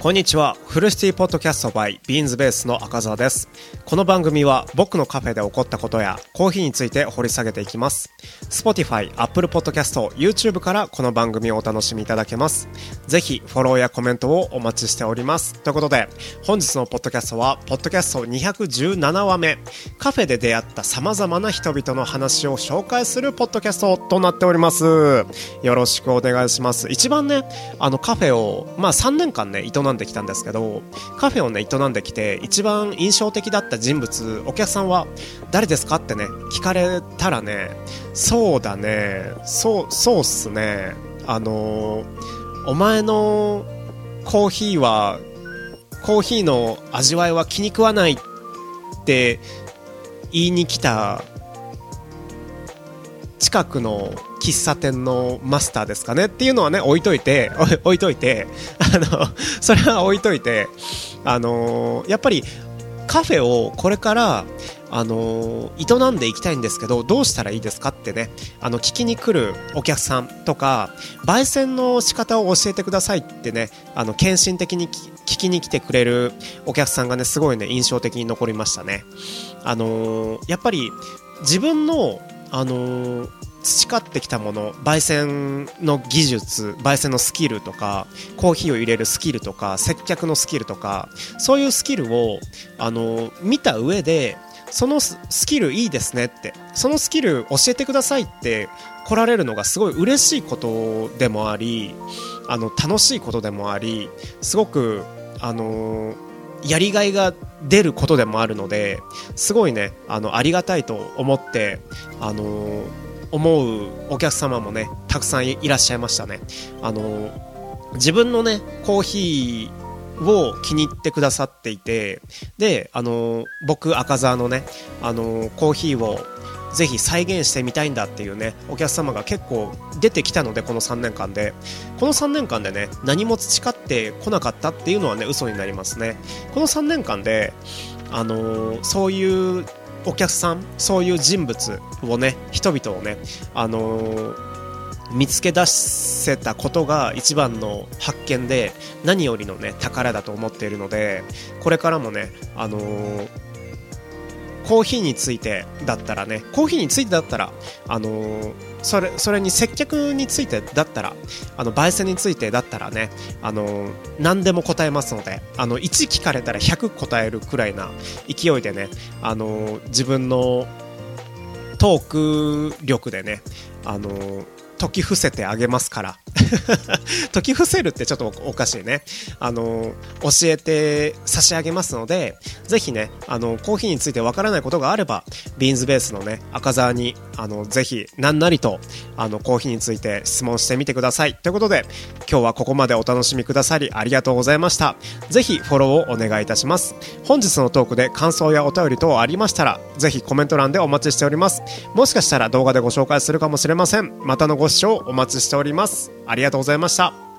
こんにちは。フルシティポッドキャスト by ビーンズベースの赤澤です。この番組は僕のカフェで起こったことやコーヒーについて掘り下げていきます。Spotify、Apple Podcast、YouTube からこの番組をお楽しみいただけます。ぜひフォローやコメントをお待ちしております。ということで、本日のポッドキャストは、ポッドキャスト217話目、カフェで出会った様々な人々の話を紹介するポッドキャストとなっております。よろしくお願いします。一番ね、あのカフェを、まあ3年間ね、営んできたんですけどカフェをね営んできて一番印象的だった人物お客さんは誰ですか？ってね聞かれたらねそうだねそうそうっすねあのお前のコーヒーはコーヒーの味わいは気に食わないって言いに来た近くの喫茶店のマスターですかねっていうのはね置いといて 置いといてあのそれは置いといてあのやっぱりカフェをこれからあの営んでいきたいんですけどどうしたらいいですかってねあの聞きに来るお客さんとか焙煎の仕方を教えてくださいってねあの献身的に聞きに来てくれるお客さんがねすごいね印象的に残りましたね。あのやっぱり自分のあの、培ってきたもの焙煎の技術焙煎のスキルとかコーヒーを入れるスキルとか接客のスキルとかそういうスキルを、あの、見た上でそのスキルいいですねってそのスキル教えてくださいって来られるのがすごい嬉しいことでもありあの楽しいことでもありすごくあのやりがいが出ることでもあるのですごいねあのありがたいと思ってあの思うお客様もねたくさんいらっしゃいましたね。あの自分のねコーヒーを気に入ってくださっていてであの僕赤澤のねあのコーヒーをぜひ再現してみたいんだっていうねお客様が結構出てきたのでこの3年間で。この3年間でね何も培ってこなかったっていうのはね嘘になりますね。この3年間であの、そういうお客さんそういう人物をね人々をねあのー見つけ出せたことが一番の発見で何よりのね宝だと思っているのでこれからもねあのーコーヒーについてだったらねコーヒーについてだったらあのー、それそれに接客についてだったらあの焙煎についてだったらねあのー、何でも答えますのであの1聞かれたら100答えるくらいな勢いでねあのー、自分のトーク力でねあの解き伏せてあげますから 解き伏せるってちょっとおかしいね。あの教えて差し上げますのでぜひねあのコーヒーについてわからないことがあればビーンズベースのね赤澤にあのぜひ何なりとあのコーヒーについて質問してみてください。ということで今日はここまでお楽しみくださりありがとうございました。ぜひフォローをお願いいたします。本日のトークで感想やお便り等ありましたらぜひコメント欄でお待ちしております。もしかしたら動画でご紹介するかもしれません。またのご視聴お待ちしております。ありがとうございました。